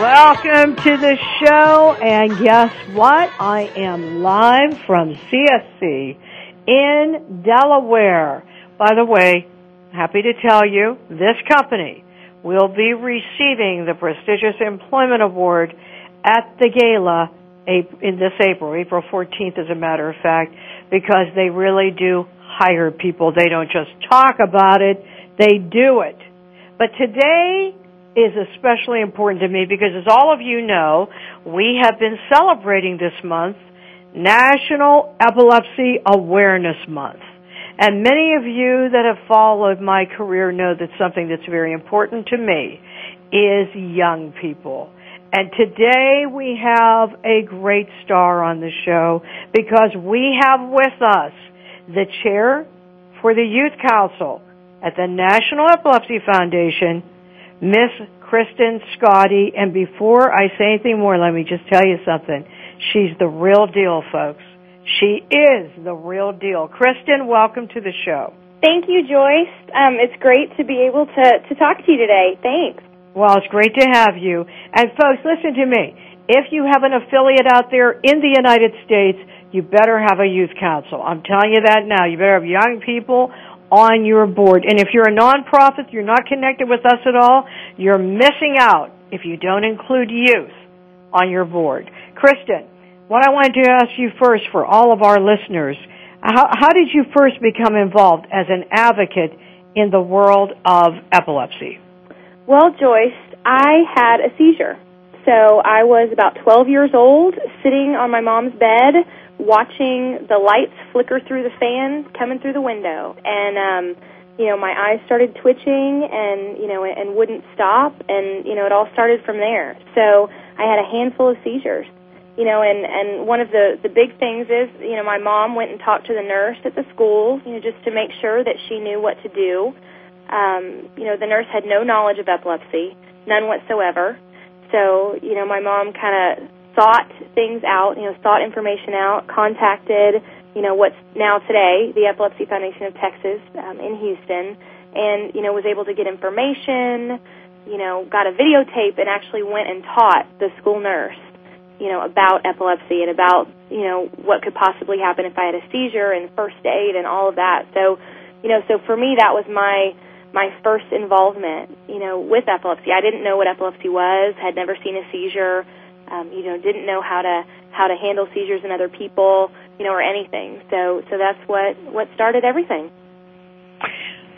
Welcome to the show, and guess what? I am live from CSC in Delaware. By the way, happy to tell you, this company will be receiving the prestigious Employment Award at the gala in this April, April 14th as a matter of fact, because they really do hire people. They don't just talk about it, they do it. But today is especially important to me because as all of you know, we have been celebrating this month National Epilepsy Awareness Month. And many of you that have followed my career know that something that's very important to me is young people. And today we have a great star on the show because we have with us the chair for the Youth Council at the National Epilepsy Foundation, Miss Kristin Schkade. And before I say anything more, let me just tell you something. She's the real deal, folks. She is the real deal. Kristin, welcome to the show. Thank you, Joyce. Um, it's great to be able to, to talk to you today. Thanks. Well, it's great to have you. And folks, listen to me. If you have an affiliate out there in the United States, you better have a youth council. I'm telling you that now. You better have young people on your board. And if you're a nonprofit, you're not connected with us at all, you're missing out if you don't include youth on your board. Kristin, what I wanted to ask you first for all of our listeners, how, how did you first become involved as an advocate in the world of epilepsy? Well, Joyce, I had a seizure. So I was about 12 years old, sitting on my mom's bed, watching the lights flicker through the fan coming through the window. And, um, you know, my eyes started twitching and, you know, and wouldn't stop. And, you know, it all started from there. So I had a handful of seizures you know, and and one of the the big things is, you know, my mom went and talked to the nurse at the school, you know, just to make sure that she knew what to do. Um, you know, the nurse had no knowledge of epilepsy, none whatsoever. So, you know, my mom kind of sought things out, you know, sought information out, contacted, you know, what's now today the Epilepsy Foundation of Texas um, in Houston, and you know, was able to get information, you know, got a videotape, and actually went and taught the school nurse you know, about epilepsy and about, you know, what could possibly happen if I had a seizure and first aid and all of that. So, you know, so for me that was my my first involvement, you know, with epilepsy. I didn't know what epilepsy was, had never seen a seizure, um, you know, didn't know how to how to handle seizures in other people, you know, or anything. So so that's what what started everything.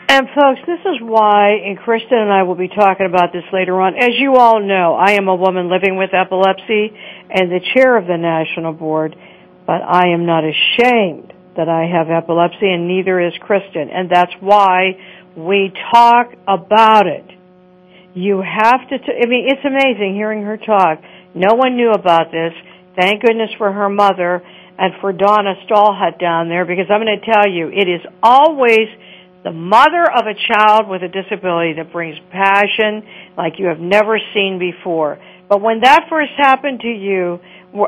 And folks, this is why, and Kristin and I will be talking about this later on. As you all know, I am a woman living with epilepsy and the chair of the national board, but I am not ashamed that I have epilepsy and neither is Kristin. And that's why we talk about it. You have to, t- I mean, it's amazing hearing her talk. No one knew about this. Thank goodness for her mother and for Donna Stahlhut down there because I'm going to tell you, it is always the mother of a child with a disability that brings passion like you have never seen before. But when that first happened to you,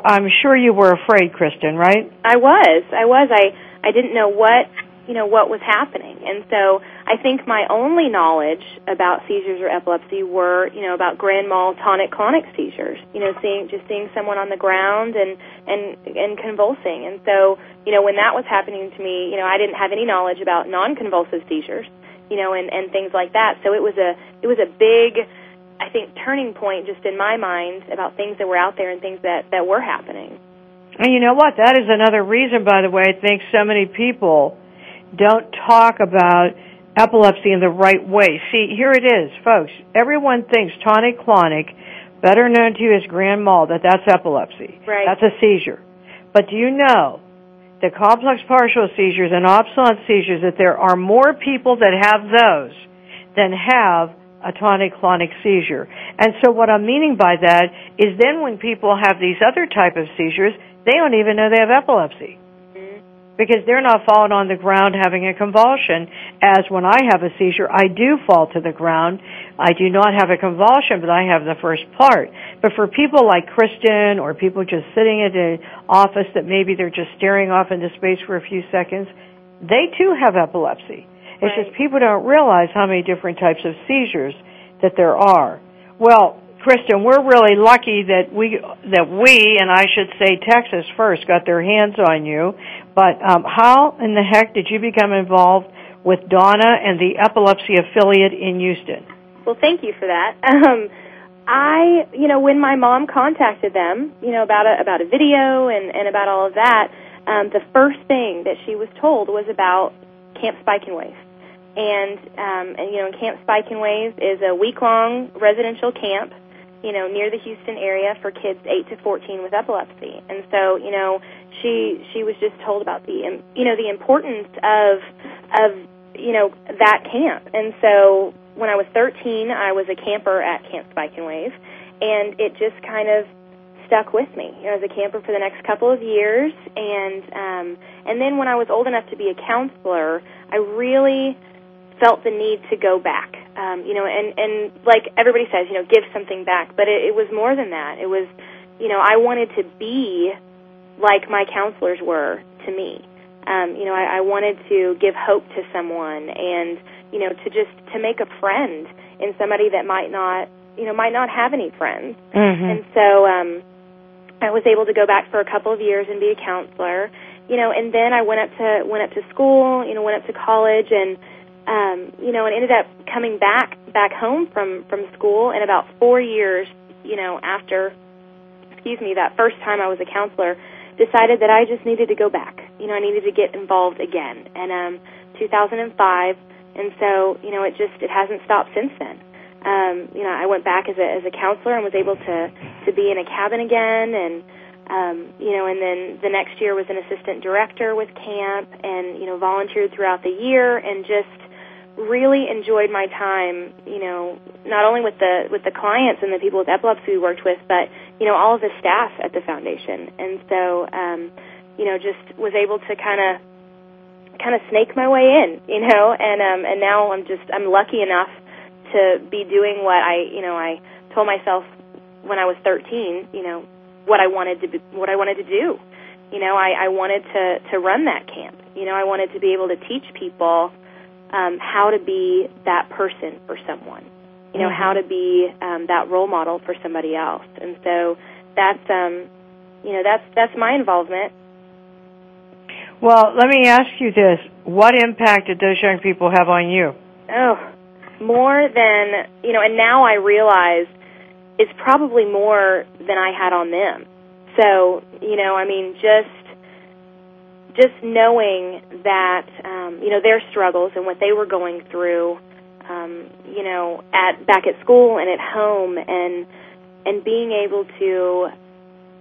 I'm sure you were afraid, Kristin, right? I was. I was. I I didn't know what you know what was happening. And so i think my only knowledge about seizures or epilepsy were you know about grand mal tonic clonic seizures you know seeing just seeing someone on the ground and and and convulsing. And so you know when that was happening to me you know i didn't have any knowledge about non convulsive seizures you know and and things like that. So it was a it was a big i think turning point just in my mind about things that were out there and things that that were happening. And you know what? That is another reason by the way i think so many people don't talk about epilepsy in the right way. See, here it is, folks. Everyone thinks tonic-clonic, better known to you as grand mal, that that's epilepsy. Right. That's a seizure. But do you know that complex partial seizures and absence seizures, that there are more people that have those than have a tonic-clonic seizure. And so what I'm meaning by that is then when people have these other type of seizures, they don't even know they have epilepsy because they're not falling on the ground having a convulsion. As when I have a seizure I do fall to the ground. I do not have a convulsion but I have the first part. But for people like Kristin or people just sitting in an office that maybe they're just staring off into space for a few seconds they too have epilepsy. It's Right. just people don't realize how many different types of seizures that there are. Well Kristin, we're really lucky that we that we and I should say Texas first got their hands on you. But um, how in the heck did you become involved with Donna and the epilepsy affiliate in Houston? Well, thank you for that. Um, I, you know, when my mom contacted them, you know, about a about a video and and about all of that, um, the first thing that she was told was about Camp Spike and Wave. And um, and you know, Camp Spike and Wave is a week long residential camp, you know, near the Houston area for kids eight to fourteen with epilepsy. And so, you know, she she was just told about the you know the importance of of you know that camp. And so when I was 13, I was a camper at Camp Spike and Wave, and it just kind of stuck with me. You know, I was a camper for the next couple of years, and um, and then when I was old enough to be a counselor, I really felt the need to go back. Um, you know, and and like everybody says, you know, give something back, but it, it was more than that. It was, you know, I wanted to be like my counselors were to me. Um, you know, I, I wanted to give hope to someone, and you know, to just to make a friend in somebody that might not, you know, might not have any friends. Mm-hmm. And so um, I was able to go back for a couple of years and be a counselor. You know, and then I went up to went up to school. You know, went up to college, and um, you know, and ended up coming back back home from from school. And about four years, you know, after, excuse me, that first time I was a counselor, decided that I just needed to go back. You know, I needed to get involved again. And um, 2005, and so you know, it just it hasn't stopped since then. Um, you know, I went back as a as a counselor and was able to to be in a cabin again, and um, you know, and then the next year was an assistant director with camp, and you know, volunteered throughout the year, and just really enjoyed my time. You know, not only with the with the clients and the people with epilepsy we worked with, but you know, all of the staff at the foundation, and so um, you know, just was able to kind of kind of snake my way in, you know, and um, and now I'm just I'm lucky enough to be doing what I you know I told myself when I was 13, you know, what I wanted to be, what I wanted to do. You know, I, I wanted to to run that camp. You know, I wanted to be able to teach people um, how to be that person for someone. You know, Mhm. how to be um, that role model for somebody else. And so that's um, you know that's that's my involvement. Well, let me ask you this: What impact did those young people have on you? Oh, more than you know, and now I realize it's probably more than I had on them. So you know, I mean, just just knowing that um, you know their struggles and what they were going through, um, you know, at back at school and at home, and and being able to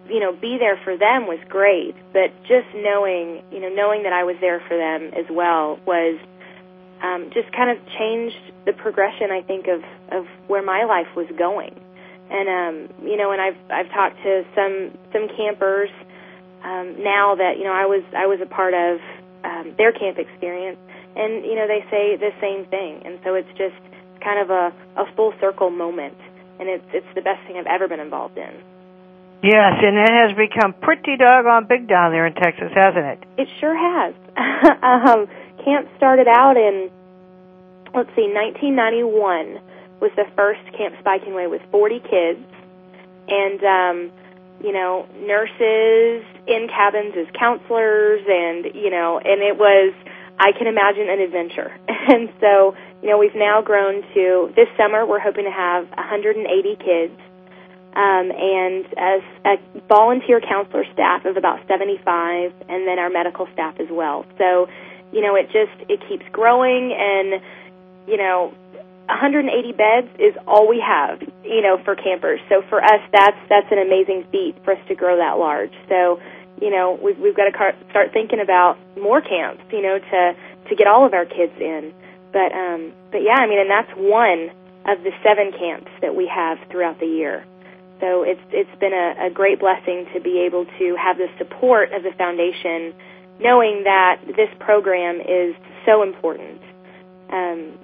you know be there for them was great. But just knowing you know knowing that I was there for them as well was um, just kind of changed the progression I think of of where my life was going. And um, you know, and I've I've talked to some some campers um, now that you know I was I was a part of um, their camp experience, and you know they say the same thing, and so it's just kind of a, a full circle moment, and it's it's the best thing I've ever been involved in. Yes, and it has become pretty doggone big down there in Texas, hasn't it? It sure has. um, camp started out in let's see, 1991 was the first Camp Spike and Wave with 40 kids, and um, you know nurses in cabins as counselors, and you know, and it was I can imagine an adventure. And so you know we've now grown to this summer we're hoping to have 180 kids. Um, and as a volunteer counselor staff of about 75, and then our medical staff as well. So, you know, it just it keeps growing, and you know, 180 beds is all we have, you know, for campers. So for us, that's that's an amazing feat for us to grow that large. So, you know, we've we've got to start thinking about more camps, you know, to to get all of our kids in. But um, but yeah, I mean, and that's one of the seven camps that we have throughout the year. So it's it's been a, a great blessing to be able to have the support of the foundation, knowing that this program is so important. Um,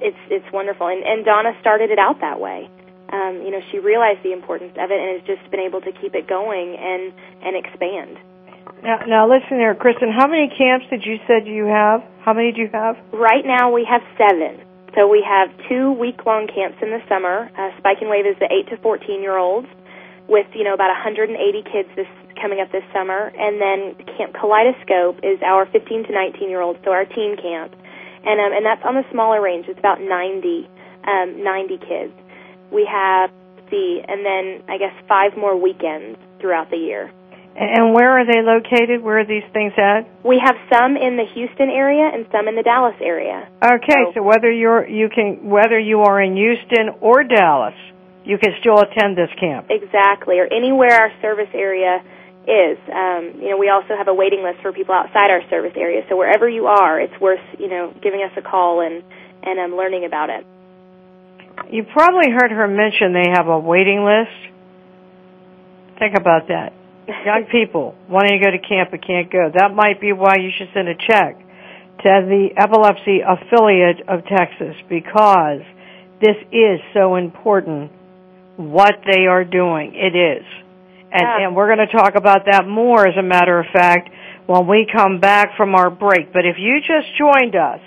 it's it's wonderful, and, and Donna started it out that way. Um, you know, she realized the importance of it, and has just been able to keep it going and and expand. Now, now listen here, Kristin. How many camps did you said you have? How many do you have? Right now, we have seven. So we have two week long camps in the summer. Uh, Spike and Wave is the eight to fourteen year olds, with you know about 180 kids this coming up this summer, and then Camp Kaleidoscope is our 15 to 19 year olds, so our teen camp, and um, and that's on the smaller range. It's about 90 um, 90 kids. We have the and then I guess five more weekends throughout the year. And where are they located? Where are these things at? We have some in the Houston area and some in the Dallas area. Okay, so, so whether you're you can whether you are in Houston or Dallas, you can still attend this camp. Exactly, or anywhere our service area is. Um, you know, we also have a waiting list for people outside our service area. So wherever you are, it's worth you know giving us a call and and um, learning about it. You probably heard her mention they have a waiting list. Think about that young people wanting to go to camp but can't go. That might be why you should send a check to the epilepsy affiliate of Texas because this is so important what they are doing. It is. And, yeah. and we're going to talk about that more, as a matter of fact, when we come back from our break. But if you just joined us,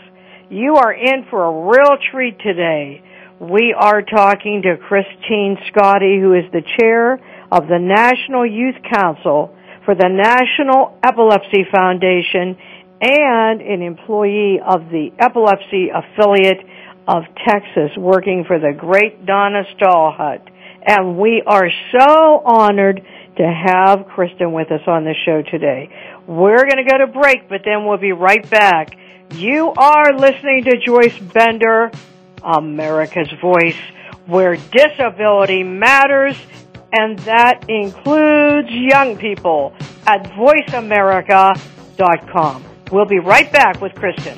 you are in for a real treat today. We are talking to Christine Schkade, who is the chair of the National Youth Council for the National Epilepsy Foundation and an employee of the Epilepsy Affiliate of Texas working for the great Donna Stahlhut. And we are so honored to have Kristin with us on the show today. We're going to go to break, but then we'll be right back. You are listening to Joyce Bender, America's Voice, where disability matters and that includes young people at voiceamerica.com. We'll be right back with Kristin.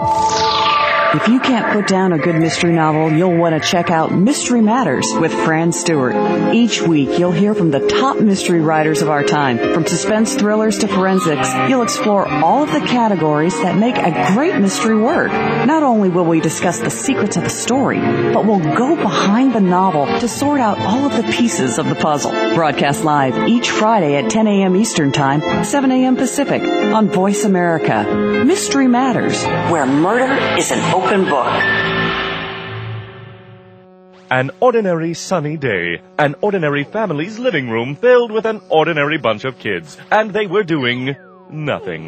you if you can't put down a good mystery novel, you'll want to check out Mystery Matters with Fran Stewart. Each week, you'll hear from the top mystery writers of our time. From suspense thrillers to forensics, you'll explore all of the categories that make a great mystery work. Not only will we discuss the secrets of a story, but we'll go behind the novel to sort out all of the pieces of the puzzle. Broadcast live each Friday at 10 a.m. Eastern Time, 7 a.m. Pacific on Voice America. Mystery Matters, where murder is an open book. An ordinary sunny day, an ordinary family's living room filled with an ordinary bunch of kids, and they were doing nothing.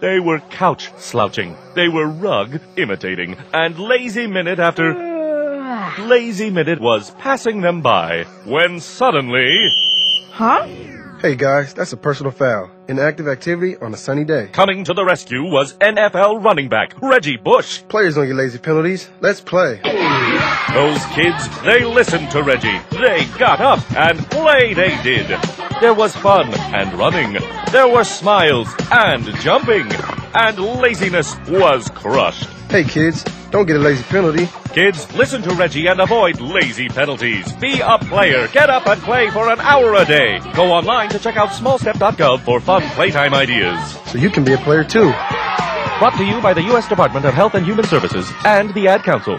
They were couch slouching, they were rug imitating, and lazy minute after lazy minute was passing them by when suddenly. Huh? Hey guys, that's a personal foul. Inactive activity on a sunny day. Coming to the rescue was NFL running back Reggie Bush. Players don't get lazy penalties. Let's play. Those kids, they listened to Reggie. They got up and play they did. There was fun and running. There were smiles and jumping. And laziness was crushed. Hey kids, Don't get a lazy penalty. Kids, listen to Reggie and avoid lazy penalties. Be a player. Get up and play for an hour a day. Go online to check out smallstep.gov for fun playtime ideas. So you can be a player too. Brought to you by the U.S. Department of Health and Human Services and the Ad Council.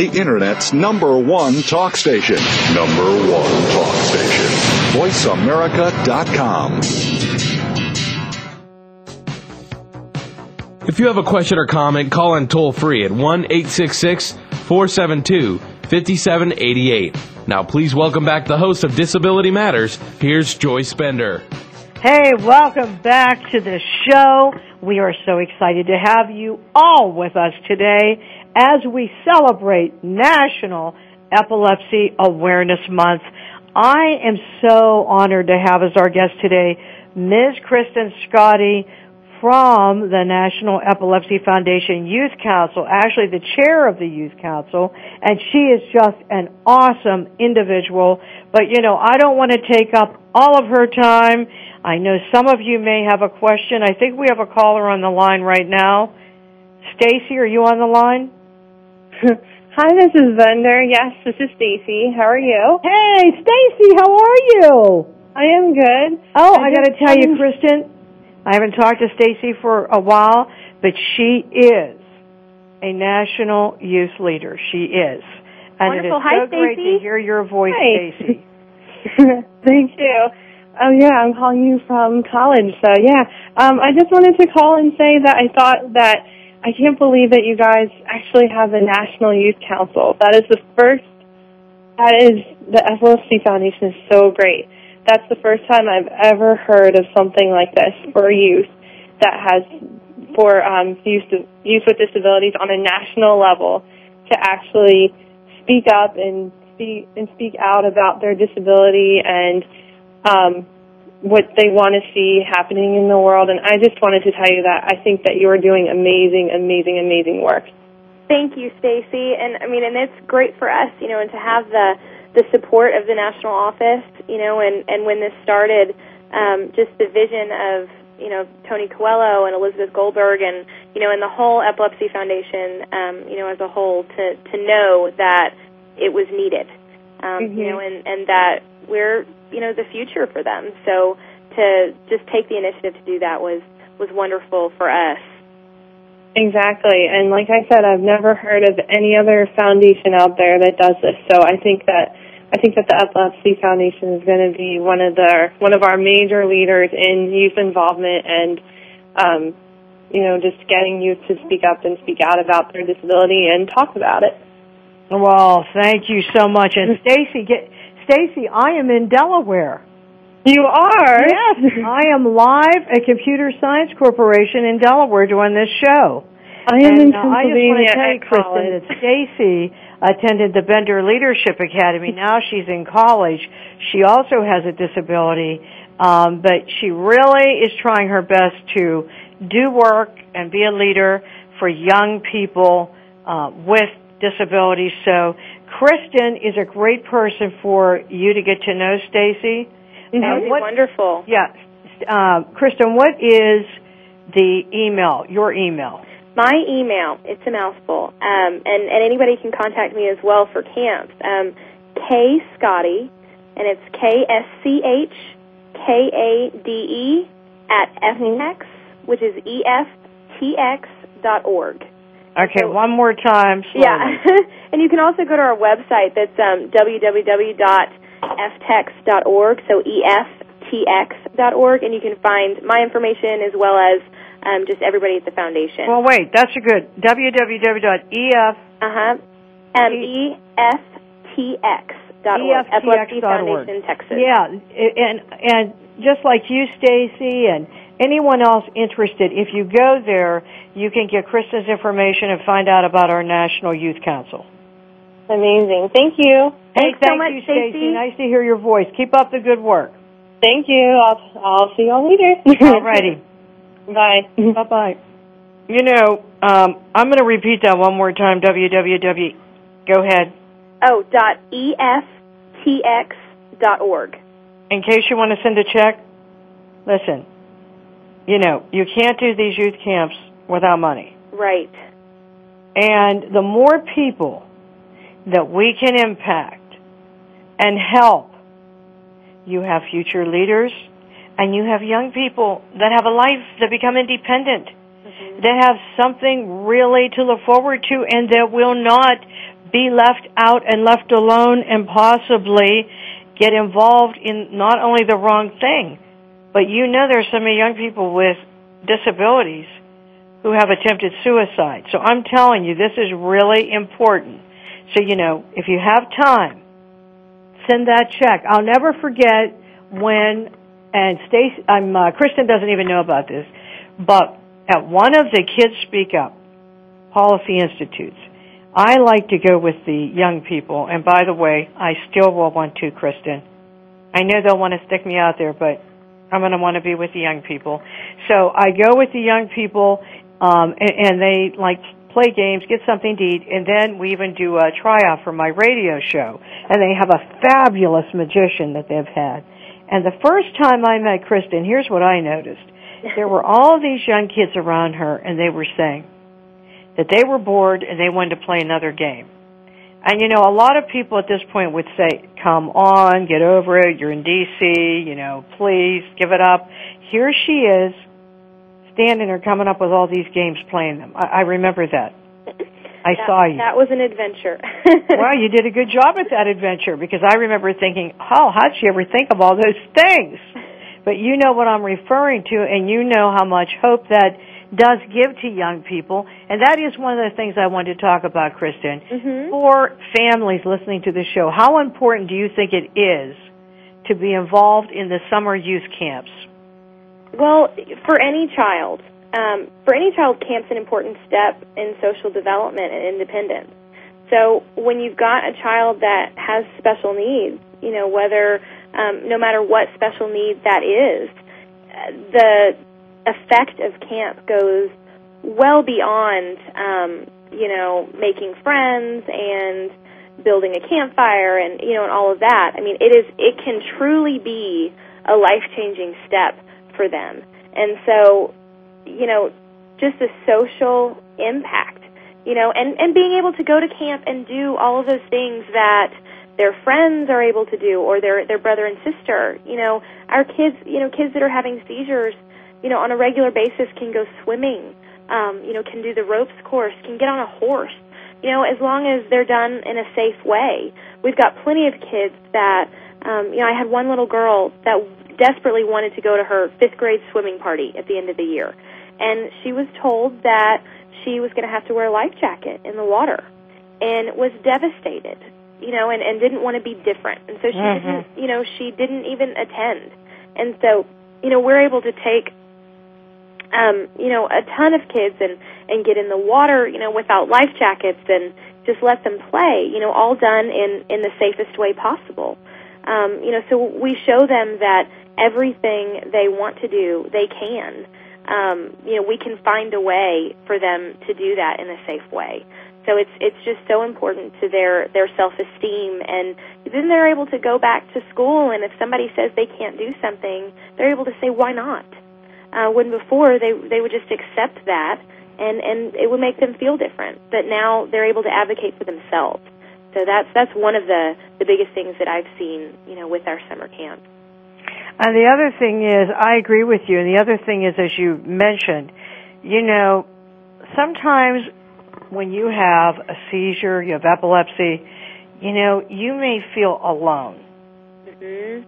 The Internet's number one talk station. Number one talk station. VoiceAmerica.com. If you have a question or comment, call in toll free at 1 866 472 5788. Now, please welcome back the host of Disability Matters. Here's Joyce Bender. Hey, welcome back to the show. We are so excited to have you all with us today as we celebrate National Epilepsy Awareness Month. I am so honored to have as our guest today Ms. Kristin Schkade from the National Epilepsy Foundation Youth Council, actually the chair of the Youth Council, and she is just an awesome individual. But you know, I don't want to take up all of her time. I know some of you may have a question. I think we have a caller on the line right now. Stacy, are you on the line? Hi, this is Bender. Yes, this is Stacy. How are you? Hey, Stacy, how are you? I am good. Oh, I I, got to tell you, Kristen, I haven't talked to Stacy for a while, but she is a national youth leader. She is. And it is Wonderful. Hi, so great Stacy. to hear your voice, Hi. Stacy. Thank you. Oh yeah, I'm calling you from college. So yeah, um, I just wanted to call and say that I thought that I can't believe that you guys actually have a National Youth Council. That is the first. That is the Epilepsy Foundation is so great. That's the first time I've ever heard of something like this for youth that has for um, youth youth with disabilities on a national level to actually speak up and speak and speak out about their disability and um, what they want to see happening in the world. And I just wanted to tell you that I think that you are doing amazing, amazing, amazing work. Thank you, Stacy. And I mean, and it's great for us, you know, and to have the the support of the national office, you know, and and when this started, um, just the vision of you know Tony Coelho and Elizabeth Goldberg, and you know, and the whole Epilepsy Foundation, um, you know, as a whole, to to know that it was needed, um, you Mhm. know, and and that we're you know the future for them. So to just take the initiative to do that was was wonderful for us. Exactly. And like I said, I've never heard of any other foundation out there that does this. So I think that I think that the Epilepsy Foundation is going to be one of the one of our major leaders in youth involvement and um, you know just getting youth to speak up and speak out about their disability and talk about it. Well, thank you so much. And Stacy, get Stacy, I am in Delaware. You are? Yes, I am live at Computer Science Corporation in Delaware doing this show. I am and, in uh, I just want to tell you, Kristin, that Stacy attended the Bender Leadership Academy. Now she's in college. She also has a disability, um, but she really is trying her best to do work and be a leader for young people uh, with disabilities. So Kristin is a great person for you to get to know, Stacy. That would be wonderful. Yeah, uh, Kristin, what is the email? Your email? My email, it's a mouthful, um, and, and anybody can contact me as well for camps. Um, K Schkade, and it's K S C H K A D E at FTX, which is E F T X dot org. Okay, one more time. slowly. Yeah, and you can also go to our website that's um, www.ftx.org, so E eftx.org, and you can find my information as well as um, just everybody at the foundation. Well, wait, that's a good www.ef. Uh huh. Um, E F T X dot org. Epilepsy EFTX.org. Foundation, Texas. Yeah, and and just like you, Stacy, and anyone else interested, if you go there, you can get Kristin's information and find out about our National Youth Council. Amazing. Thank you. Hey, Thanks thank so much, you, Stacy. Stacy. Nice to hear your voice. Keep up the good work. Thank you. I'll I'll see y'all later. Alrighty. Bye. Bye bye. You know, um, I'm going to repeat that one more time. www. Go ahead. Oh, dot EFTX dot org. In case you want to send a check, listen. You know, you can't do these youth camps without money. Right. And the more people that we can impact and help, you have future leaders and you have young people that have a life that become independent, mm-hmm. that have something really to look forward to and that will not be left out and left alone and possibly get involved in not only the wrong thing, but you know there's so many young people with disabilities who have attempted suicide. So I'm telling you, this is really important. So, you know, if you have time, send that check. I'll never forget when, and Stacy, I'm, uh, Kristin doesn't even know about this, but at one of the Kids Speak Up Policy Institutes, I like to go with the young people, and by the way, I still will want to, Kristin. I know they'll want to stick me out there, but I'm going to want to be with the young people. So I go with the young people, um, and, and they like play games, get something to eat, and then we even do a tryout for my radio show. And they have a fabulous magician that they've had. And the first time I met Kristin, here's what I noticed. There were all these young kids around her, and they were saying that they were bored and they wanted to play another game. And you know, a lot of people at this point would say, come on, get over it, you're in DC, you know, please, give it up. Here she is, standing there coming up with all these games, playing them. I, I remember that. I that, saw you. That was an adventure. well, you did a good job at that adventure because I remember thinking, oh, how'd she ever think of all those things? But you know what I'm referring to, and you know how much hope that does give to young people, and that is one of the things I wanted to talk about, Kristin. Mm-hmm. For families listening to the show, how important do you think it is to be involved in the summer youth camps? Well, for any child, um, for any child, camp's an important step in social development and independence. So when you've got a child that has special needs, you know, whether, um, no matter what special need that is, the effect of camp goes well beyond, um, you know, making friends and building a campfire and, you know, and all of that. I mean, it is, it can truly be a life-changing step for them. And so, you know, just the social impact, you know, and, and being able to go to camp and do all of those things that their friends are able to do or their, their brother and sister, you know, our kids, you know, kids that are having seizures, you know, on a regular basis can go swimming, um, you know, can do the ropes course, can get on a horse, you know, as long as they're done in a safe way. We've got plenty of kids that, um, you know, I had one little girl that desperately wanted to go to her fifth grade swimming party at the end of the year. And she was told that she was going to have to wear a life jacket in the water and was devastated, you know, and, and didn't want to be different. And so she Mhm. didn't, you know, she didn't even attend. And so, you know, we're able to take um, you know, a ton of kids and and get in the water, you know, without life jackets and just let them play, you know, all done in in the safest way possible. Um, you know, so we show them that everything they want to do, they can. Um, you know, we can find a way for them to do that in a safe way. So it's it's just so important to their their self esteem, and then they're able to go back to school. And if somebody says they can't do something, they're able to say, "Why not?" Uh, when before they they would just accept that and and it would make them feel different but now they're able to advocate for themselves so that's that's one of the the biggest things that I've seen you know with our summer camp And the other thing is, I agree with you. And the other thing is, as you mentioned, you know, sometimes when you have a seizure, you have epilepsy, you know, you may feel alone. hmm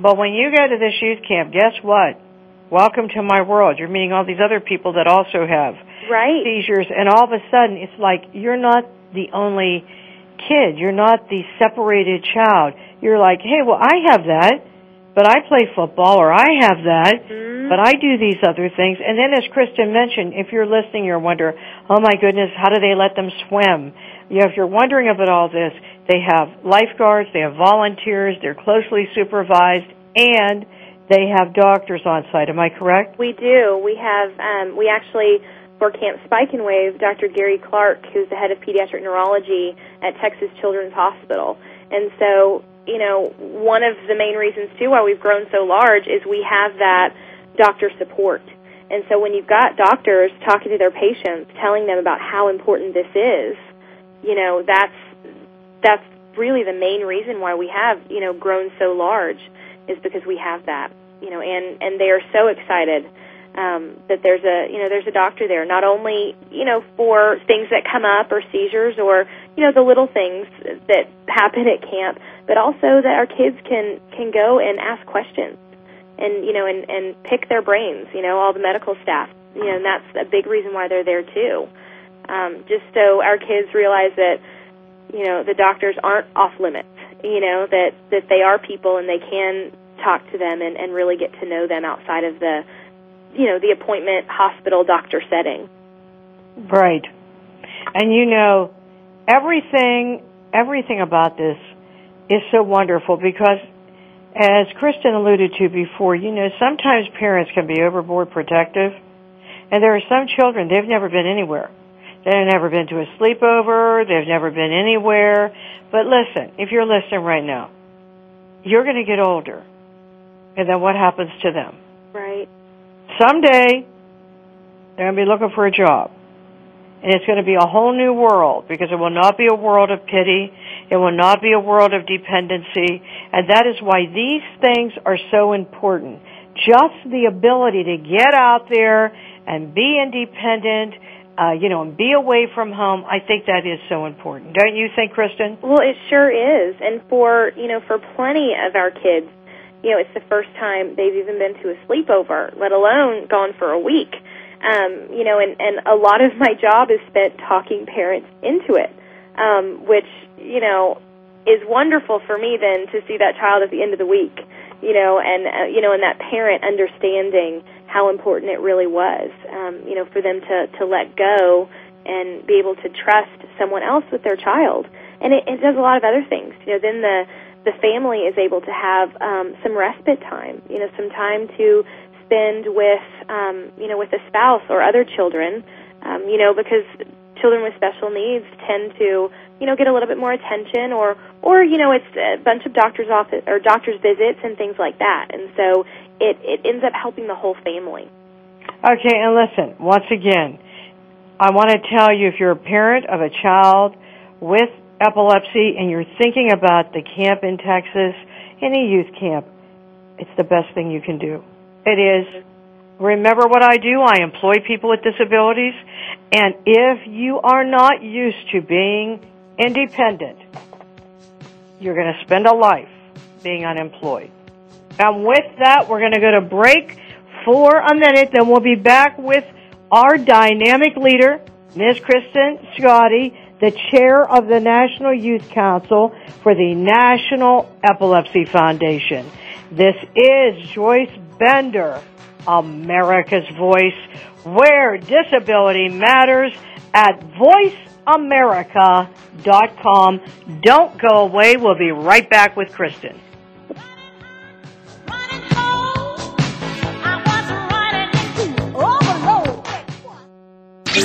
But when you go to this youth camp, guess what? Welcome to my world. You're meeting all these other people that also have right seizures, and all of a sudden, it's like you're not the only kid. You're not the separated child. You're like, hey, well, I have that, but I play football, or I have that, mm-hmm. But I do these other things. And then as Kristin mentioned, if you're listening, you're wondering, oh my goodness, how do they let them swim? You know, if you're wondering about all this, they have lifeguards, they have volunteers, they're closely supervised, and they have doctors on site. Am I correct? We do. We have, um, we actually, for Camp Spike and Wave, Dr. Gary Clark, who's the head of pediatric neurology at Texas Children's Hospital. And so, you know, one of the main reasons too why we've grown so large is we have that doctor support. And so when you've got doctors talking to their patients, telling them about how important this is, you know, that's that's really the main reason why we have, you know, grown so large is because we have that, you know, and and they are so excited um, that there's a you know there's a doctor there, not only you know for things that come up or seizures or you know the little things that happen at camp, but also that our kids can can go and ask questions and you know and and pick their brains, you know all the medical staff, you know, and that's a big reason why they're there too, um, just so our kids realize that you know the doctors aren't off limits you know that that they are people and they can talk to them and, and really get to know them outside of the you know the appointment hospital doctor setting right and you know everything everything about this is so wonderful because as Kristin alluded to before, you know, sometimes parents can be overboard protective, and there are some children, they've never been anywhere. They've never been to a sleepover. They've never been anywhere. But listen, if you're listening right now, you're going to get older. And then what happens to them? Right. Someday, they're going to be looking for a job. And it's going to be a whole new world because it will not be a world of pity. It will not be a world of dependency. And that is why these things are so important. Just the ability to get out there and be independent uh, you know, and be away from home, I think that is so important. Don't you think, Kristin? Well, it sure is. And for, you know, for plenty of our kids, you know, it's the first time they've even been to a sleepover, let alone gone for a week. Um, you know, and, and a lot of my job is spent talking parents into it, um, which, you know, is wonderful for me then to see that child at the end of the week, you know, and, uh, you know, and that parent understanding, how important it really was, um, you know, for them to, to let go and be able to trust someone else with their child. And it, it does a lot of other things. You know, then the the family is able to have um, some respite time. You know, some time to spend with um, you know with a spouse or other children. Um, you know, because children with special needs tend to you know get a little bit more attention, or or you know it's a bunch of doctors' office or doctors' visits and things like that. And so it, it ends up helping the whole family. Okay, and listen, once again, I want to tell you if you're a parent of a child with epilepsy and you're thinking about the camp in Texas, any youth camp, it's the best thing you can do. It is. Remember what I do? I employ people with disabilities, and if you are not used to being independent, you're going to spend a life being unemployed. And with that, we're going to go to break for a minute, then we'll be back with our dynamic leader, Ms. Kristin Schkade, the chair of the National Youth Council for the National Epilepsy Foundation. This is Joyce Bender, America's Voice, where disability matters at voiceamerica.com. Don't go away. We'll be right back with Kristin.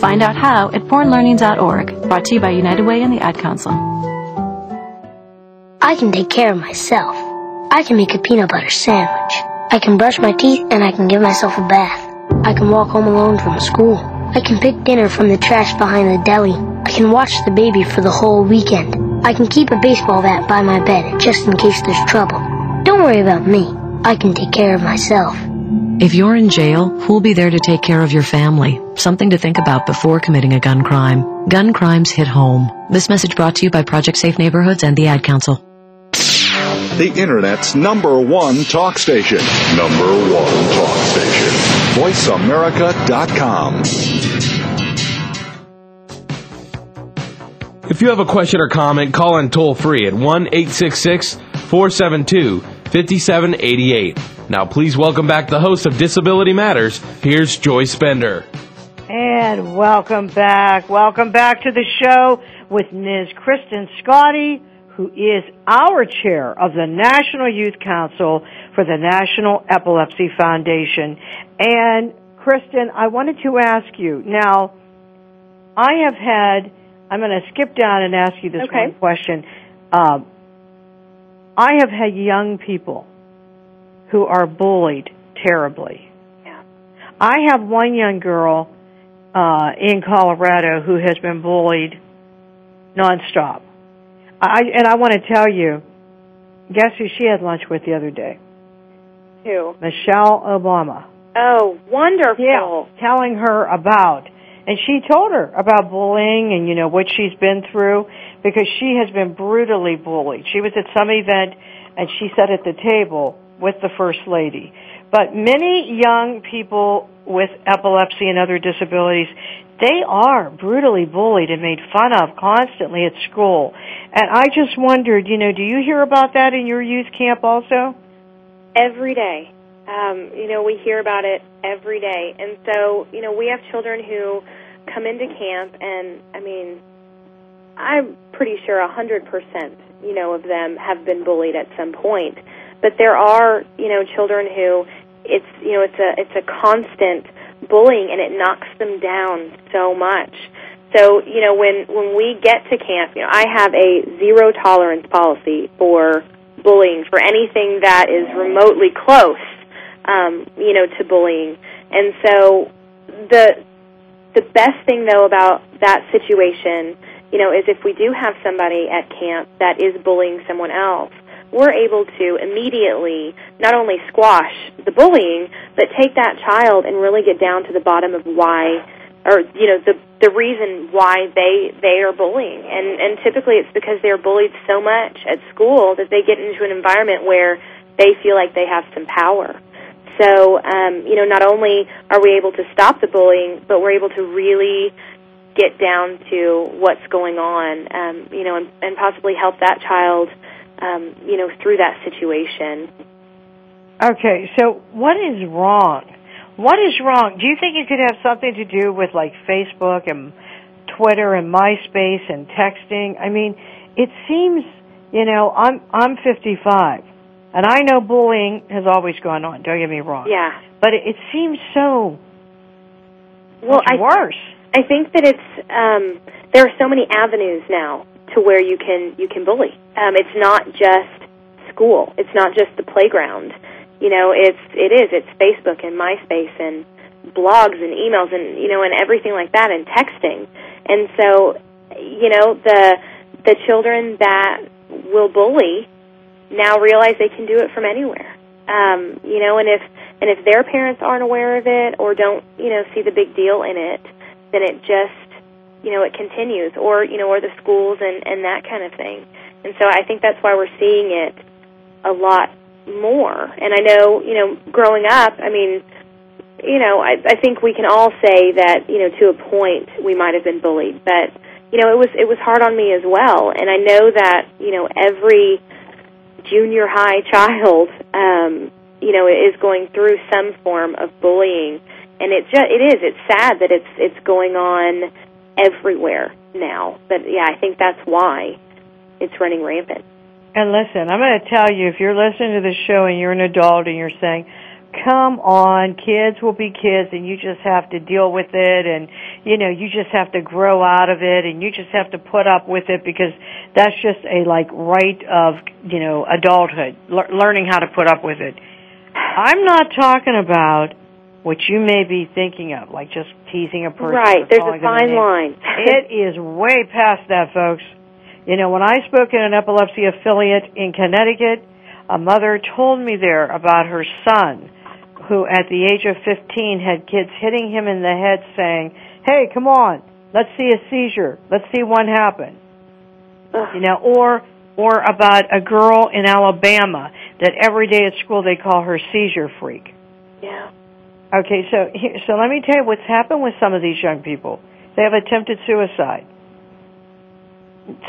Find out how at bornlearning.org. Brought to you by United Way and the Ad Council. I can take care of myself. I can make a peanut butter sandwich. I can brush my teeth and I can give myself a bath. I can walk home alone from school. I can pick dinner from the trash behind the deli. I can watch the baby for the whole weekend. I can keep a baseball bat by my bed just in case there's trouble. Don't worry about me. I can take care of myself. If you're in jail, who'll be there to take care of your family? Something to think about before committing a gun crime. Gun crimes hit home. This message brought to you by Project Safe Neighborhoods and the Ad Council. The Internet's number one talk station. Number one talk station. VoiceAmerica.com. If you have a question or comment, call in toll free at 1 866 472 5788. Now, please welcome back the host of Disability Matters. Here's Joyce Bender. And welcome back. Welcome back to the show with Ms. Kristin Schkade, who is our chair of the National Youth Council for the National Epilepsy Foundation. And Kristin, I wanted to ask you now, I have had, I'm going to skip down and ask you this Okay. one question. Um, I have had young people who are bullied terribly. I have one young girl uh, in Colorado who has been bullied nonstop. I and I want to tell you, guess who she had lunch with the other day? Who? Michelle Obama. Oh, wonderful. Yeah, telling her about, and she told her about bullying and you know what she's been through because she has been brutally bullied. She was at some event and she sat at the table with the first lady. But many young people with epilepsy and other disabilities, they are brutally bullied and made fun of constantly at school. And I just wondered, you know, do you hear about that in your youth camp also? every day. Um, you know, we hear about it every day. And so, you know, we have children who come into camp and I mean, I'm pretty sure a 100%, you know, of them have been bullied at some point. But there are, you know, children who it's, you know, it's a it's a constant bullying and it knocks them down so much. So, you know, when when we get to camp, you know, I have a zero tolerance policy for bullying for anything that is remotely close, um, you know, to bullying. And so the the best thing though about that situation, you know, is if we do have somebody at camp that is bullying someone else, we're able to immediately not only squash the bullying, but take that child and really get down to the bottom of why or you know the the reason why they they are bullying and and typically it's because they're bullied so much at school that they get into an environment where they feel like they have some power so um you know not only are we able to stop the bullying but we're able to really get down to what's going on um you know and, and possibly help that child um you know through that situation Okay, so what is wrong? What is wrong? Do you think it could have something to do with like Facebook and Twitter and MySpace and texting? I mean, it seems, you know, I'm I'm 55 and I know bullying has always gone on, don't get me wrong. yeah But it, it seems so well I worse. I think that it's um, there are so many avenues now to where you can you can bully. Um, it's not just school. It's not just the playground. You know, it's it is. It's Facebook and MySpace and blogs and emails and you know and everything like that and texting. And so, you know, the the children that will bully now realize they can do it from anywhere. Um, you know, and if And if their parents aren't aware of it or don't, you know, see the big deal in it, then it just, you know, it continues or, you know, or the schools and, and that kind of thing. And so I think that's why we're seeing it a lot more. And I know, you know, growing up, I mean, you know, I, I think we can all say that, you know, to a point we might have been bullied, but you know, it was it was hard on me as well. And I know that, you know, every junior high child um, you know, is going through some form of bullying. And it just it is, it's sad that it's it's going on everywhere now. But yeah, I think that's why it's running rampant. And listen, I'm going to tell you, if you're listening to the show and you're an adult and you're saying, come on, kids will be kids and you just have to deal with it and, you know, you just have to grow out of it and you just have to put up with it because that's just a like right of, you know, adulthood, le- learning how to put up with it. I'm not talking about what you may be thinking of, like just teasing a person. Right, there's a fine line. it is way past that, folks. You know, when I spoke in an epilepsy affiliate in Connecticut, a mother told me there about her son who at the age of 15 had kids hitting him in the head saying, "Hey, come on, let's see a seizure. Let's see one happen." You know, or or about a girl in Alabama that every day at school they call her seizure freak. Yeah. Okay, so here, so let me tell you what's happened with some of these young people. They have attempted suicide.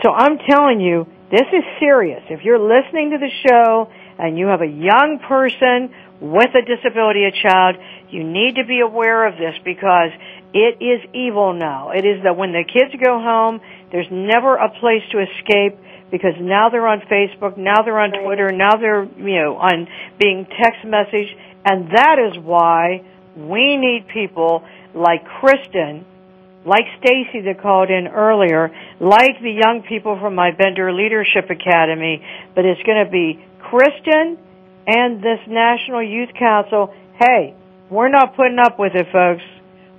So I'm telling you, this is serious. If you're listening to the show and you have a young person with a disability, a child, you need to be aware of this because it is evil now. It is that when the kids go home, there's never a place to escape because now they're on Facebook, now they're on Twitter, now they're, you know, on being text message, and that is why we need people like Kristin, like Stacy that called in earlier, like the young people from my Bender Leadership Academy, but it's going to be Kristin and this National Youth Council. Hey, we're not putting up with it, folks.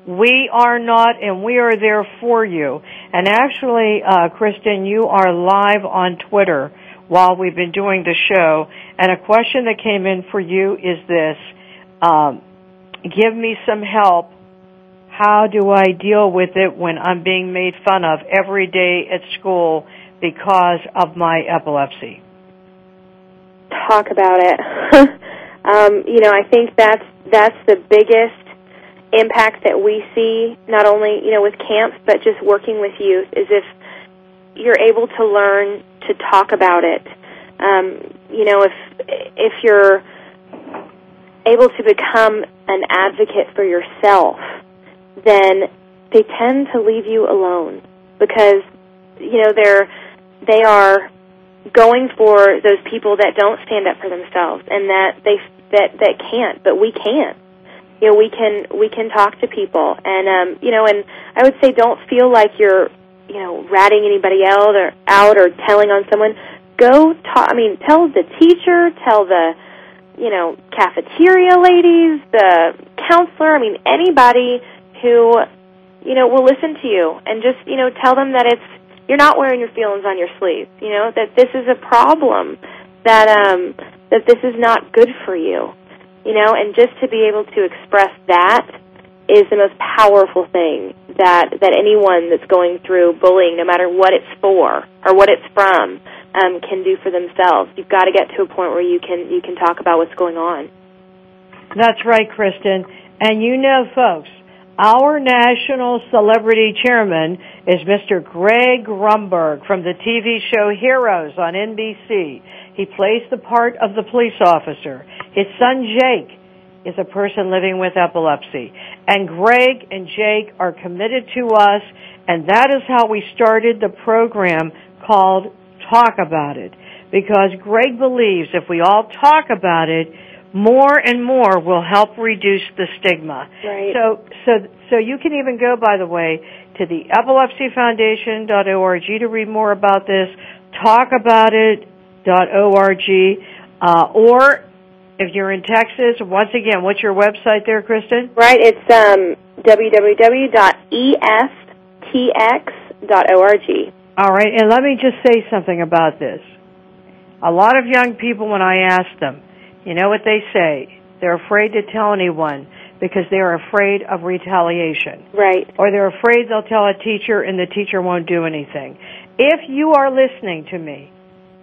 We are not, and we are there for you. And actually, uh, Kristin, you are live on Twitter while we've been doing the show. And a question that came in for you is this. Um, give me some help. How do I deal with it when I'm being made fun of every day at school because of my epilepsy? Talk about it. um, you know, I think that's that's the biggest impact that we see not only you know with camps but just working with youth is if you're able to learn to talk about it. Um, you know if if you're able to become an advocate for yourself then they tend to leave you alone because you know they're they are going for those people that don't stand up for themselves and that they that that can't but we can you know we can we can talk to people. And um you know and i would say don't feel like you're you know ratting anybody out or out or telling on someone. Go talk i mean tell the teacher tell the you know cafeteria ladies the counselor i mean anybody who you know will listen to you and just you know tell them that it's you're not wearing your feelings on your sleeve you know that this is a problem that um that this is not good for you you know, and just to be able to express that is the most powerful thing that that anyone that's going through bullying, no matter what it's for or what it's from, um, can do for themselves. You've got to get to a point where you can you can talk about what's going on. That's right, Kristin. And you know, folks, our national celebrity chairman is Mr. Greg Grunberg from the TV show Heroes on NBC. He plays the part of the police officer. His son Jake is a person living with epilepsy. And Greg and Jake are committed to us, and that is how we started the program called Talk About It. Because Greg believes if we all talk about it, more and more will help reduce the stigma. Right. So, so, so you can even go, by the way, to the epilepsyfoundation.org to read more about this. Talk about it org, uh, or if you're in Texas, once again, what's your website there, Kristin? Right, it's um, www.eftx.org. All right, and let me just say something about this. A lot of young people, when I ask them, you know what they say? They're afraid to tell anyone because they're afraid of retaliation. Right. Or they're afraid they'll tell a teacher and the teacher won't do anything. If you are listening to me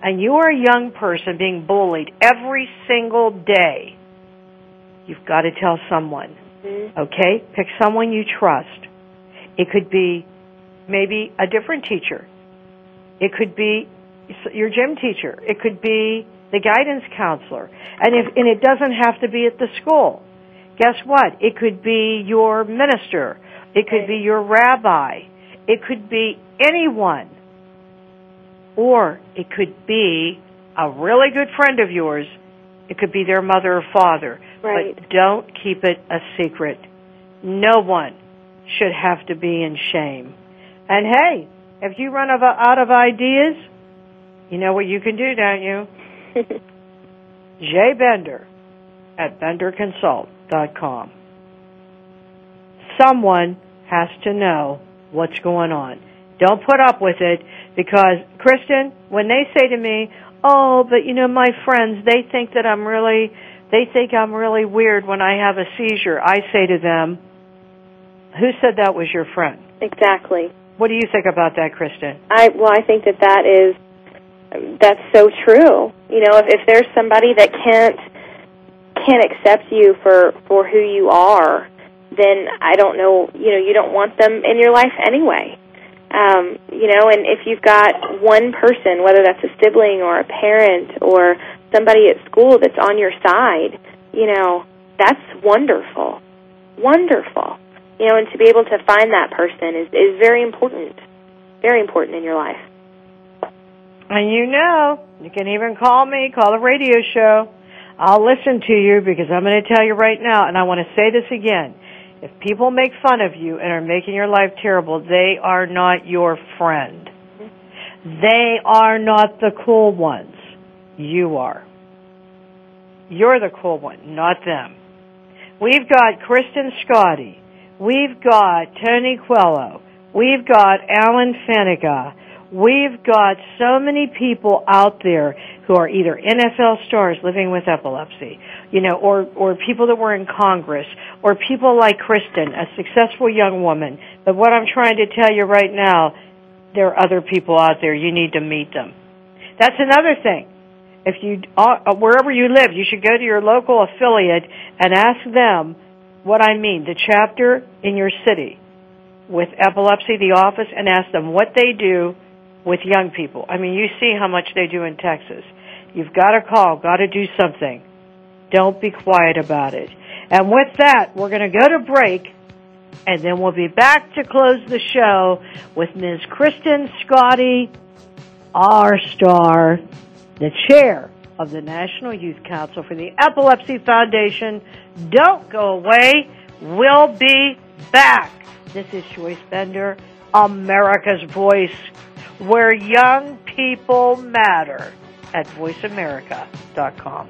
and you are a young person being bullied every single day, you've got to tell someone. Mm-hmm. Okay? Pick someone you trust. It could be maybe a different teacher. It could be your gym teacher. It could be the guidance counselor. And if and it doesn't have to be at the school. Guess what? It could be your minister. It could be your rabbi. It could be anyone. Or it could be a really good friend of yours. It could be their mother or father. Right. But don't keep it a secret. No one should have to be in shame. And hey, if you run out of ideas, you know what you can do, don't you? Jay Bender at benderconsult.com. Someone has to know what's going on. Don't put up with it because, Kristin, when they say to me, oh, but you know, my friends, they think that I'm really, they think I'm really weird when I have a seizure, I say to them, who said that was your friend? Exactly. What do you think about that, Kristin? I well, I think that that is that's so true. You know, if if there's somebody that can't can't accept you for for who you are, then I don't know. You know, you don't want them in your life anyway. Um, you know, and if you've got one person, whether that's a sibling or a parent or somebody at school that's on your side, you know, that's wonderful, wonderful. You know, and to be able to find that person is is very important, very important in your life. And you know, you can even call me, call the radio show. I'll listen to you because I'm going to tell you right now, and I want to say this again. If people make fun of you and are making your life terrible, they are not your friend. They are not the cool ones. You are. You're the cool one, not them. We've got Kristin Schkade. We've got Tony Coelho. We've got Alan Faneca. We've got so many people out there who are either NFL stars living with epilepsy, you know, or, or people that were in Congress, or people like Kristin, a successful young woman. But what I'm trying to tell you right now, there are other people out there. You need to meet them. That's another thing. If you, uh, wherever you live, you should go to your local affiliate and ask them what I mean, the chapter in your city with epilepsy, the office, and ask them what they do with young people. I mean, you see how much they do in Texas. You've got to call, got to do something. Don't be quiet about it. And with that, we're going to go to break, and then we'll be back to close the show with Ms. Kristin Schkade, our star, the chair of the National Youth Council for the Epilepsy Foundation. Don't go away. We'll be back. This is Joyce Bender, America's Voice, where young people matter at voiceamerica.com.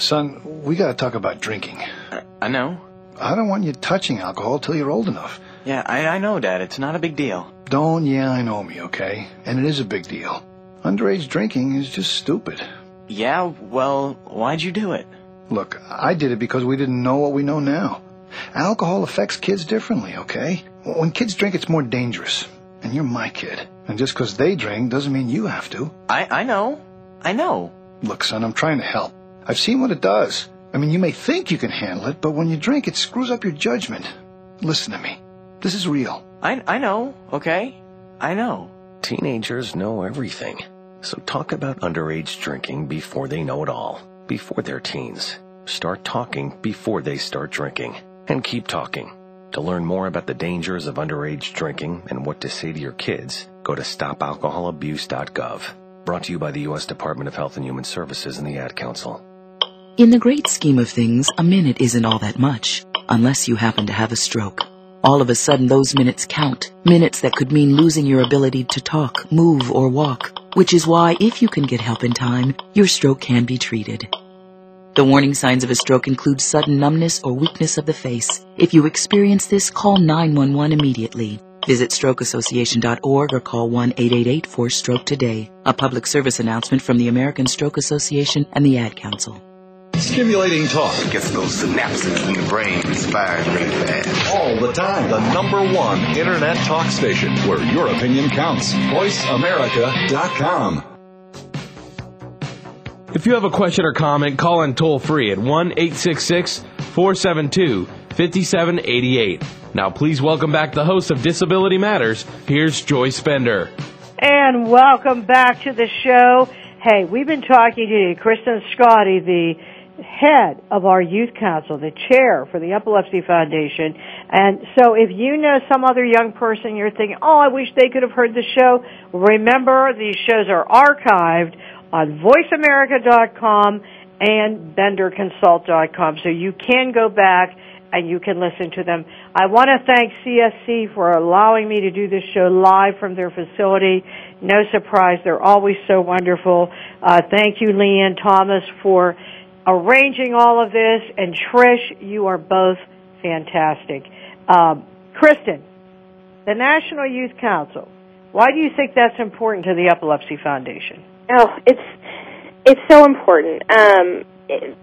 Son, we gotta talk about drinking. I know. I don't want you touching alcohol till you're old enough. Yeah, I, I know, Dad. It's not a big deal. Don't yeah, I know me, okay? And it is a big deal. Underage drinking is just stupid. Yeah, well, why'd you do it? Look, I did it because we didn't know what we know now. Alcohol affects kids differently, okay? When kids drink, it's more dangerous. And you're my kid. And just because they drink doesn't mean you have to. I, I know. I know. Look, son, I'm trying to help. I've seen what it does. I mean, you may think you can handle it, but when you drink, it screws up your judgment. Listen to me. This is real. I, I know, okay? I know. Teenagers know everything. So talk about underage drinking before they know it all, before they're teens. Start talking before they start drinking. And keep talking. To learn more about the dangers of underage drinking and what to say to your kids, go to stopalcoholabuse.gov. Brought to you by the U.S. Department of Health and Human Services and the Ad Council. In the great scheme of things, a minute isn't all that much, unless you happen to have a stroke. All of a sudden, those minutes count. Minutes that could mean losing your ability to talk, move, or walk. Which is why, if you can get help in time, your stroke can be treated. The warning signs of a stroke include sudden numbness or weakness of the face. If you experience this, call 911 immediately. Visit strokeassociation.org or call 1-888-4-STROKE today. A public service announcement from the American Stroke Association and the Ad Council. Stimulating talk. Gets those synapses in the brain firing really fast. All the time. The number one internet talk station where your opinion counts. VoiceAmerica.com. If you have a question or comment, call in toll free at 1 866 472 5788. Now, please welcome back the host of Disability Matters. Here's Joyce Bender. And welcome back to the show. Hey, we've been talking to Kristin Schkade, the head of our youth council, the chair for the Epilepsy Foundation. And so if you know some other young person you're thinking, oh, I wish they could have heard the show, remember these shows are archived on voiceamerica.com and benderconsult.com. So you can go back and you can listen to them. I want to thank CSC for allowing me to do this show live from their facility. No surprise, they're always so wonderful. Uh, thank you, Leanne Thomas, for arranging all of this, and Trish, you are both fantastic. Um, Kristin, the National Youth Council. Why do you think that's important to the Epilepsy Foundation? Oh, it's it's so important. Um, it,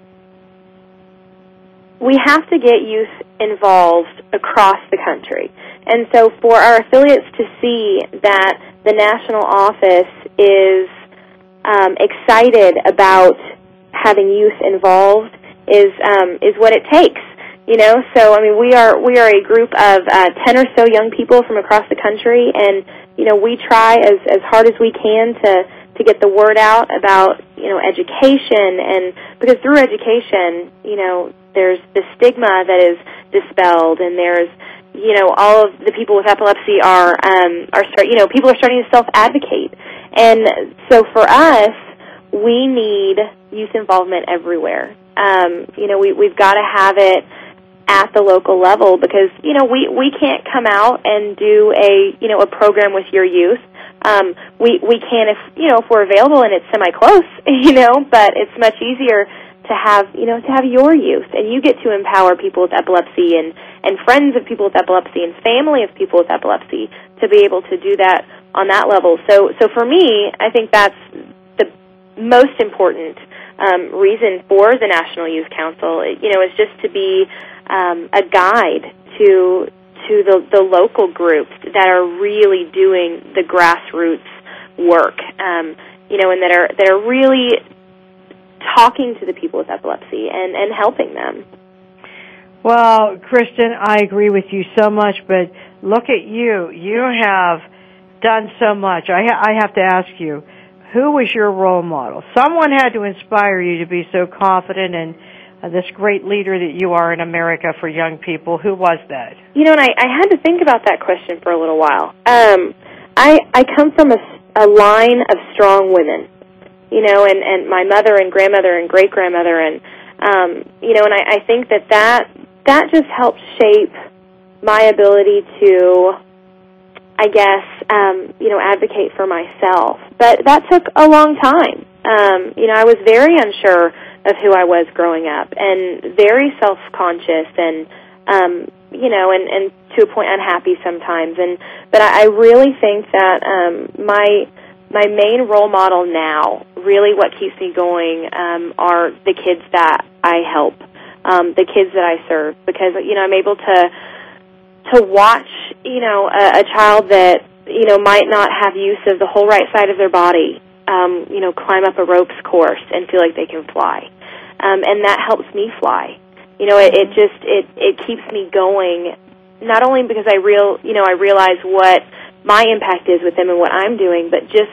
we have to get youth involved across the country, and so for our affiliates to see that the national office is um, excited about having youth involved is um, is what it takes. You know, so I mean, we are we are a group of uh, ten or so young people from across the country, and you know, we try as as hard as we can to to get the word out about you know education, and because through education, you know, there's the stigma that is dispelled, and there's you know all of the people with epilepsy are um, are start you know people are starting to self advocate, and so for us, we need youth involvement everywhere. Um, you know, we we've got to have it at the local level because you know we we can't come out and do a you know a program with your youth. Um, we we can if you know if we're available and it's semi close, you know, but it's much easier to have you know to have your youth and you get to empower people with epilepsy and and friends of people with epilepsy and family of people with epilepsy to be able to do that on that level. So so for me, I think that's most important um, reason for the National Youth Council. You know, is just to be um, a guide to to the, the local groups that are really doing the grassroots work. Um, you know, and that are that are really talking to the people with epilepsy and and helping them. Well, Kristin, I agree with you so much, but look at you. You have done so much. I, ha- I have to ask you, who was your role model? Someone had to inspire you to be so confident and uh, this great leader that you are in America for young people. Who was that? You know, and I, I had to think about that question for a little while. Um, I I come from a, a line of strong women, you know, and and my mother and grandmother and great grandmother, and um, you know, and I, I think that that that just helped shape my ability to I guess, um, you know, advocate for myself. But that took a long time. Um, you know, I was very unsure of who I was growing up and very self-conscious and, um, you know, and, and to a point unhappy sometimes. And, but I, I really think that, um, my, my main role model now, really what keeps me going, um, are the kids that I help, um, the kids that I serve because, you know, I'm able to, to watch, you know, a, a child that, you know, might not have use of the whole right side of their body, um, you know, climb up a ropes course and feel like they can fly. um, and that helps me fly. You know, it, it just it it keeps me going. Not only because I real you know I realize what my impact is with them and what I'm doing, but just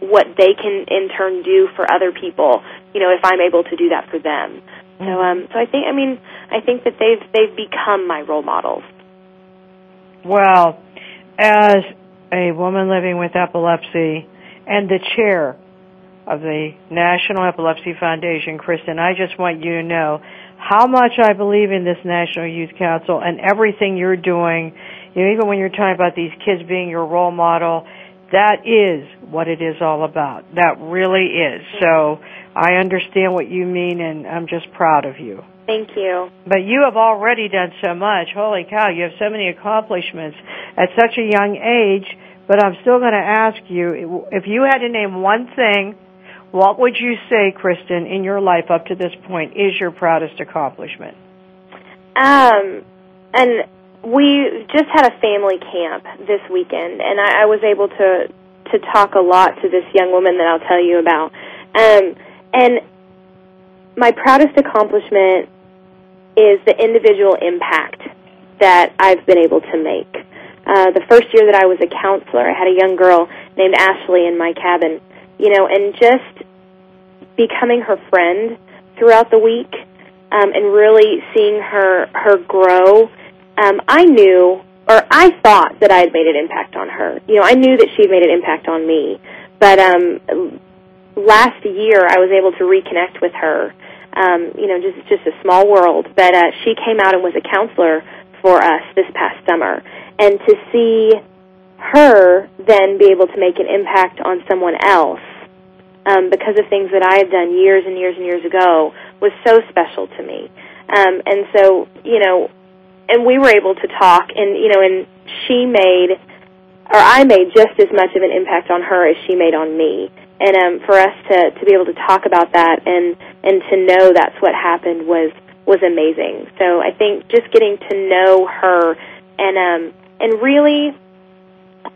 what they can in turn do for other people. You know, if I'm able to do that for them. So um so I think I mean I think that they've they've become my role models. Well, as a woman living with epilepsy and the chair of the National Epilepsy Foundation, Kristin, I just want you to know how much I believe in this National Youth Council and everything you're doing. You know, even when you're talking about these kids being your role model, that is what it is all about. That really is. So I understand what you mean and I'm just proud of you. Thank you. But you have already done so much. Holy cow, you have so many accomplishments at such a young age. But I'm still going to ask you if you had to name one thing, what would you say, Kristin, in your life up to this point is your proudest accomplishment? Um, and we just had a family camp this weekend, and I, I was able to to talk a lot to this young woman that I'll tell you about. Um, and my proudest accomplishment is the individual impact that I've been able to make. Uh, the first year that I was a counselor, I had a young girl named Ashley in my cabin, you know, and just becoming her friend throughout the week um, and really seeing her her grow. Um, I knew, or I thought that I had made an impact on her. You know, I knew that she had made an impact on me, but um, last year I was able to reconnect with her um, you know, just just a small world. But uh, she came out and was a counselor for us this past summer, and to see her then be able to make an impact on someone else um, because of things that I had done years and years and years ago was so special to me. Um, and so, you know, and we were able to talk, and you know, and she made, or I made just as much of an impact on her as she made on me and um, for us to to be able to talk about that and and to know that's what happened was was amazing. So I think just getting to know her and um and really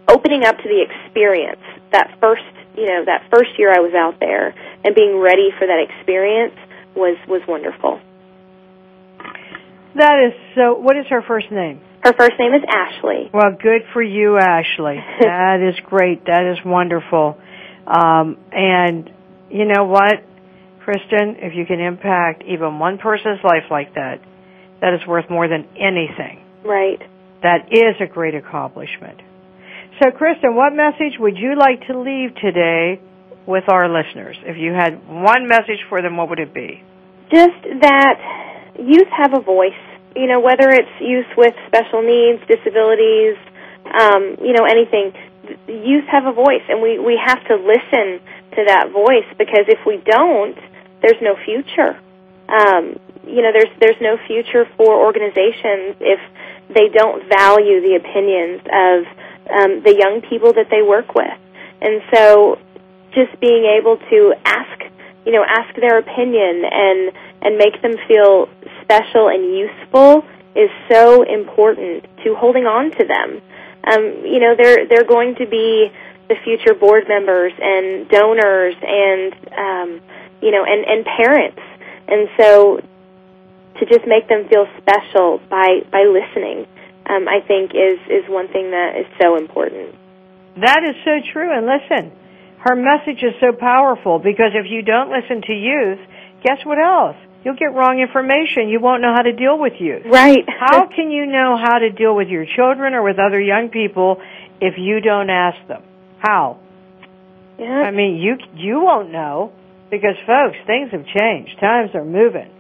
opening up to the experience that first you know that first year I was out there and being ready for that experience was was wonderful. That is so. What is her first name? Her first name is Ashley. Well, good for you, Ashley. that is great. That is wonderful. Um, and you know what, Kristin, if you can impact even one person's life like that, that is worth more than anything. Right. That is a great accomplishment. So, Kristin, what message would you like to leave today with our listeners? If you had one message for them, what would it be? Just that youth have a voice. You know, whether it's youth with special needs, disabilities, um, you know, anything youth have a voice, and we we have to listen to that voice because if we don't, there's no future. Um, you know, there's there's no future for organizations if they don't value the opinions of um, the young people that they work with, and so just being able to ask, you know, ask their opinion and and make them feel special and useful is so important to holding on to them um, you know, they're they're going to be the future board members and donors and um, you know and and parents, and so to just make them feel special by by listening, um, I think is is one thing that is so important. That is so true. And listen, her message is so powerful because if you don't listen to youth, guess what else? You'll get wrong information. You won't know how to deal with youth. Right. how can you know how to deal with your children or with other young people if you don't ask them? How? Yeah. I mean, you you won't know because folks, things have changed. Times are moving.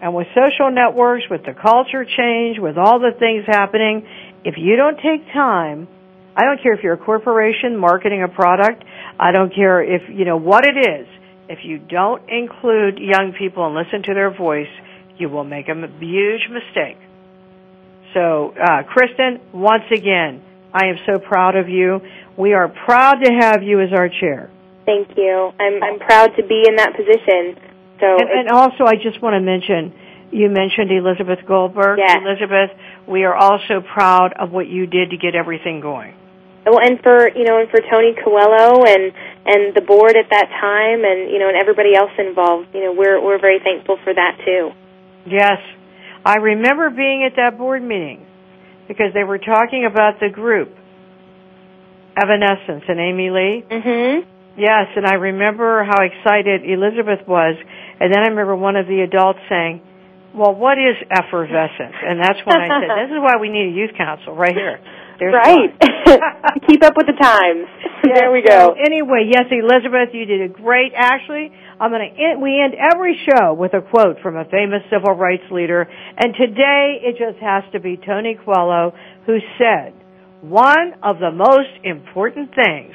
And with social networks, with the culture change, with all the things happening, if you don't take time, I don't care if you're a corporation marketing a product, I don't care if, you know, what it is, if you don't include young people and listen to their voice, you will make a huge mistake. So, uh, Kristin, once again, I am so proud of you. We are proud to have you as our chair. Thank you. I'm I'm proud to be in that position. So, and, and also, I just want to mention, you mentioned Elizabeth Goldberg. Yes. Elizabeth, we are also proud of what you did to get everything going. well, and for you know, and for Tony Coelho and and the board at that time, and you know, and everybody else involved. You know, we're we're very thankful for that too. Yes, I remember being at that board meeting because they were talking about the group, Evanescence and Amy Lee. Mm-hmm. Yes, and I remember how excited Elizabeth was, and then I remember one of the adults saying, "Well, what is effervescence?" And that's when I said, "This is why we need a youth council right here." There's right. Keep up with the times. Yes, there we so go. anyway, yes, Elizabeth, you did a great. Actually, I'm going to end, we end every show with a quote from a famous civil rights leader, and today it just has to be Tony Coelho who said, "One of the most important things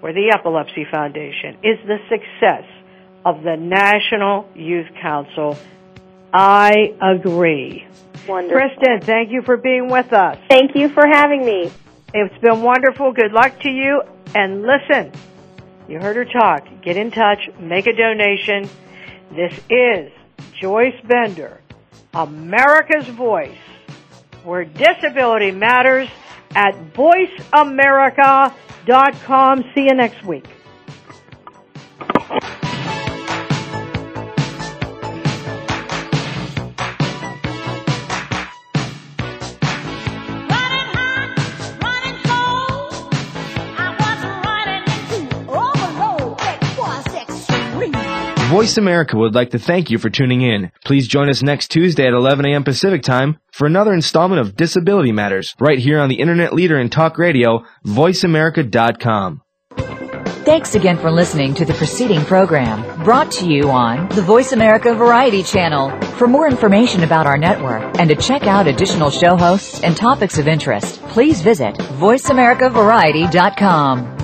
for the Epilepsy Foundation is the success of the National Youth Council." I agree. Wonderful. Kristin, thank you for being with us. Thank you for having me. It's been wonderful. Good luck to you. And listen, you heard her talk. Get in touch, make a donation. This is Joyce Bender, America's Voice, where disability matters at voiceamerica.com. See you next week. Voice America would like to thank you for tuning in. Please join us next Tuesday at 11 a.m. Pacific Time for another installment of Disability Matters, right here on the internet leader in talk radio, voiceamerica.com. Thanks again for listening to the preceding program brought to you on the Voice America Variety Channel. For more information about our network and to check out additional show hosts and topics of interest, please visit VoiceAmericaVariety.com.